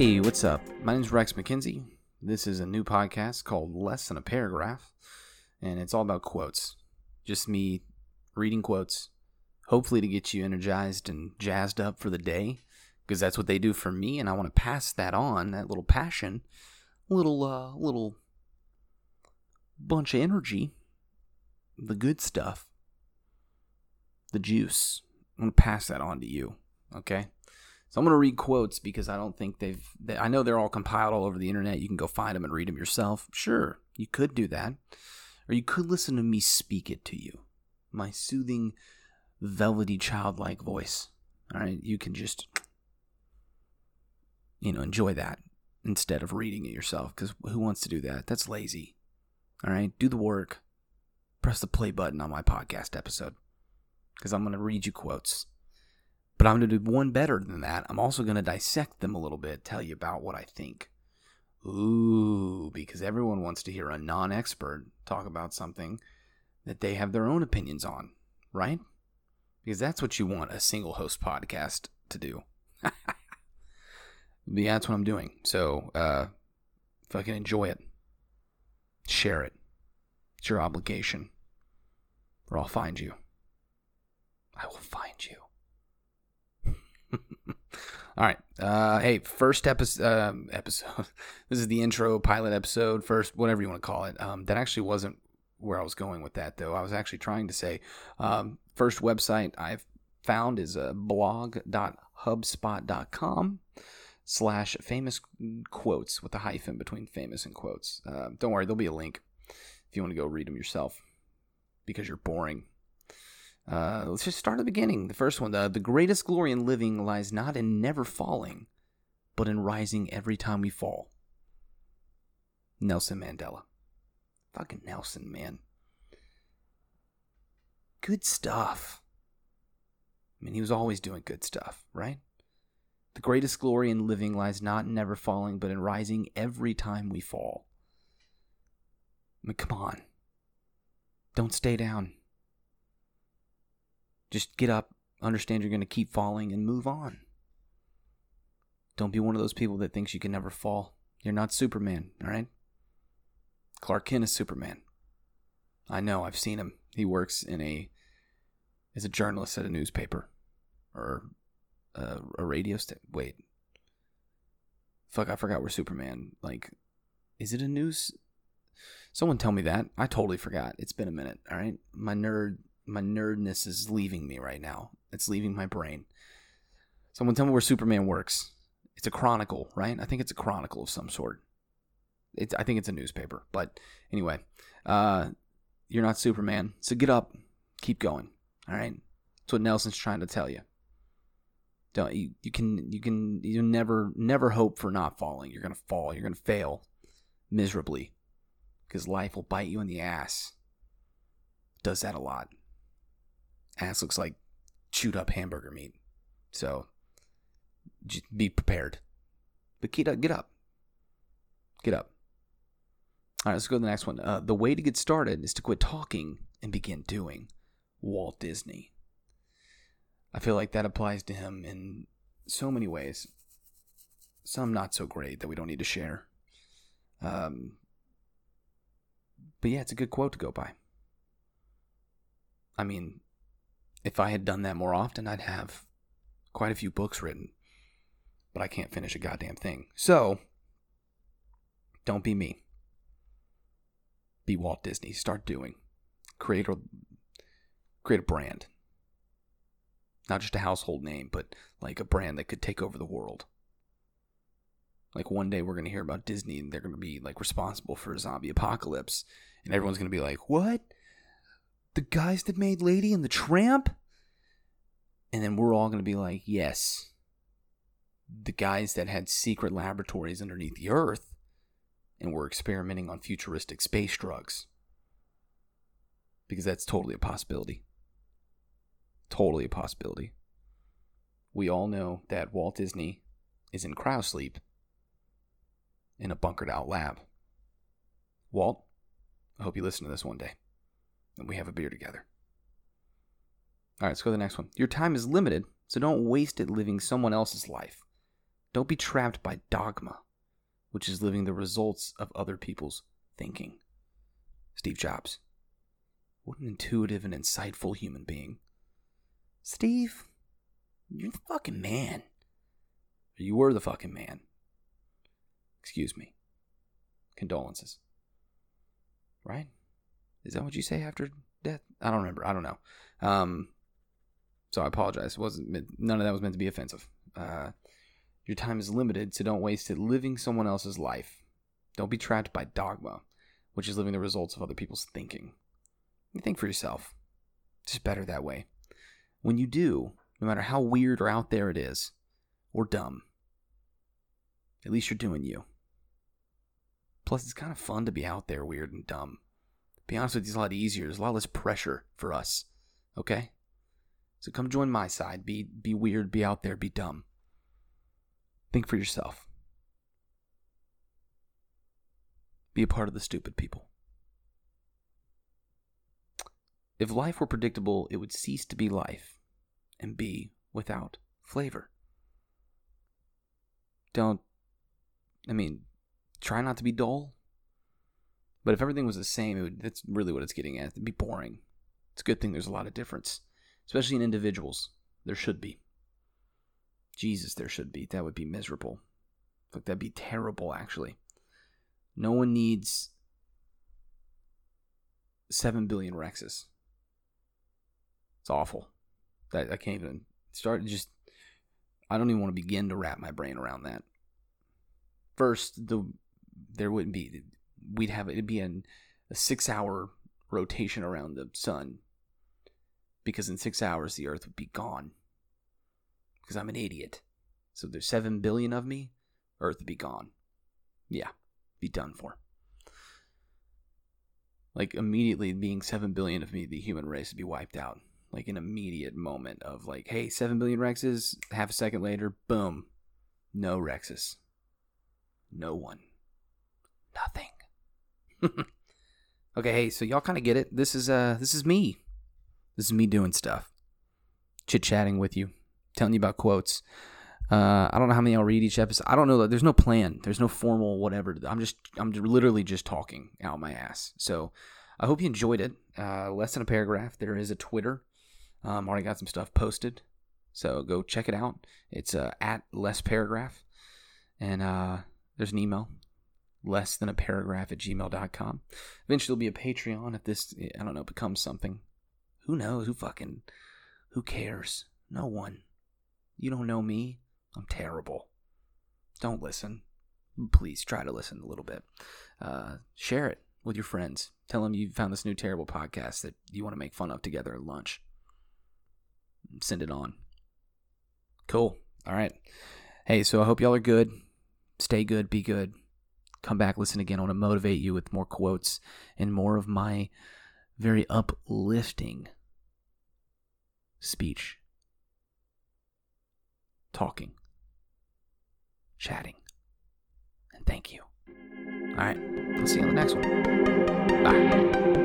Hey, what's up? My name's Rex McKenzie. This is a new podcast called Less Than a Paragraph, and it's all about quotes. Just me reading quotes, hopefully to get you energized and jazzed up for the day, because that's what they do for me, and I want to pass that on, that little passion, little, uh, little bunch of energy, the good stuff, the juice. I'm to pass that on to you, okay? So I'm going to read quotes because I don't think they've. They, I know they're all compiled all over the internet. You can go find them and read them yourself. Sure, you could do that, or you could listen to me speak it to you, my soothing, velvety, childlike voice. All right, you can just, you know, enjoy that instead of reading it yourself. Because who wants to do that? That's lazy. All right, do the work. Press the play button on my podcast episode because I'm going to read you quotes. But I'm going to do one better than that. I'm also going to dissect them a little bit, tell you about what I think. Ooh, because everyone wants to hear a non expert talk about something that they have their own opinions on, right? Because that's what you want a single host podcast to do. yeah, that's what I'm doing. So, uh, can enjoy it, share it. It's your obligation, or I'll find you. I will find you. All right. Uh, hey, first episode. Um, episode. this is the intro pilot episode. First, whatever you want to call it. Um, that actually wasn't where I was going with that, though. I was actually trying to say um, first website I've found is uh, blog.hubspot.com slash famous quotes with a hyphen between famous and quotes. Uh, don't worry, there'll be a link if you want to go read them yourself because you're boring. Uh, let's just start at the beginning. The first one the, the greatest glory in living lies not in never falling, but in rising every time we fall. Nelson Mandela. Fucking Nelson, man. Good stuff. I mean, he was always doing good stuff, right? The greatest glory in living lies not in never falling, but in rising every time we fall. I mean, come on. Don't stay down. Just get up, understand you're going to keep falling, and move on. Don't be one of those people that thinks you can never fall. You're not Superman, all right? Clark Kent is Superman. I know, I've seen him. He works in a as a journalist at a newspaper or a, a radio station. Wait, fuck, I forgot where Superman. Like, is it a news? Someone tell me that. I totally forgot. It's been a minute. All right, my nerd my nerdness is leaving me right now. It's leaving my brain. Someone tell me where Superman works. It's a chronicle, right? I think it's a chronicle of some sort. It's I think it's a newspaper. But anyway, uh, you're not Superman, so get up, keep going. All right, that's what Nelson's trying to tell you. Don't you? You can you can you never never hope for not falling. You're gonna fall. You're gonna fail miserably because life will bite you in the ass. Does that a lot ass looks like chewed up hamburger meat. So be prepared. But get up, get up. Get up. All right, let's go to the next one. Uh, the way to get started is to quit talking and begin doing. Walt Disney. I feel like that applies to him in so many ways. Some not so great that we don't need to share. Um, but yeah, it's a good quote to go by. I mean, if I had done that more often, I'd have quite a few books written. But I can't finish a goddamn thing. So, don't be me. Be Walt Disney. Start doing. Create a create a brand. Not just a household name, but like a brand that could take over the world. Like one day we're gonna hear about Disney and they're gonna be like responsible for a zombie apocalypse, and everyone's gonna be like, "What? The guys that made Lady and the Tramp? And then we're all going to be like, yes, the guys that had secret laboratories underneath the earth and were experimenting on futuristic space drugs. Because that's totally a possibility. Totally a possibility. We all know that Walt Disney is in cryosleep in a bunkered out lab. Walt, I hope you listen to this one day and we have a beer together. All right, let's go to the next one. Your time is limited, so don't waste it living someone else's life. Don't be trapped by dogma, which is living the results of other people's thinking. Steve Jobs. What an intuitive and insightful human being. Steve, you're the fucking man. You were the fucking man. Excuse me. Condolences. Right? Is that what you say after death? I don't remember. I don't know. Um, so I apologize. It wasn't meant, none of that was meant to be offensive. Uh, your time is limited, so don't waste it living someone else's life. Don't be trapped by dogma, which is living the results of other people's thinking. You think for yourself. It's just better that way. When you do, no matter how weird or out there it is, or dumb, at least you're doing you. Plus, it's kind of fun to be out there weird and dumb. Be honest with you, it's a lot easier. There's a lot less pressure for us. Okay? So come join my side. Be be weird, be out there, be dumb. Think for yourself. Be a part of the stupid people. If life were predictable, it would cease to be life and be without flavor. Don't, I mean, try not to be dull. But if everything was the same, it would, that's really what it's getting at. It'd be boring. It's a good thing there's a lot of difference, especially in individuals. There should be. Jesus, there should be. That would be miserable. Like, that'd be terrible, actually. No one needs 7 billion Rexes. It's awful. That I can't even start just I don't even want to begin to wrap my brain around that. First, the there wouldn't be we'd have it'd be a 6-hour rotation around the sun because in 6 hours the earth would be gone. Because I'm an idiot. So there's 7 billion of me, earth would be gone. Yeah, be done for like immediately being 7 billion of me the human race would be wiped out like an immediate moment of like, hey, seven billion Rexes. Half a second later, boom, no Rexes, no one, nothing. okay, hey, so y'all kind of get it. This is uh, this is me. This is me doing stuff, chit chatting with you, telling you about quotes. Uh, I don't know how many I'll read each episode. I don't know. There's no plan. There's no formal whatever. I'm just I'm literally just talking out my ass. So I hope you enjoyed it. Uh, less than a paragraph. There is a Twitter um, already got some stuff posted, so go check it out. It's uh, at less paragraph, and uh, there's an email, less than a paragraph at gmail.com. Eventually, there'll be a Patreon if this, I don't know, becomes something. Who knows? Who fucking, who cares? No one. You don't know me. I'm terrible. Don't listen. Please try to listen a little bit. Uh, share it with your friends. Tell them you found this new terrible podcast that you want to make fun of together at lunch send it on. Cool. All right. Hey, so I hope y'all are good. Stay good, be good. Come back, listen again. I want to motivate you with more quotes and more of my very uplifting speech, talking, chatting. And thank you. All right. I'll see you on the next one. Bye.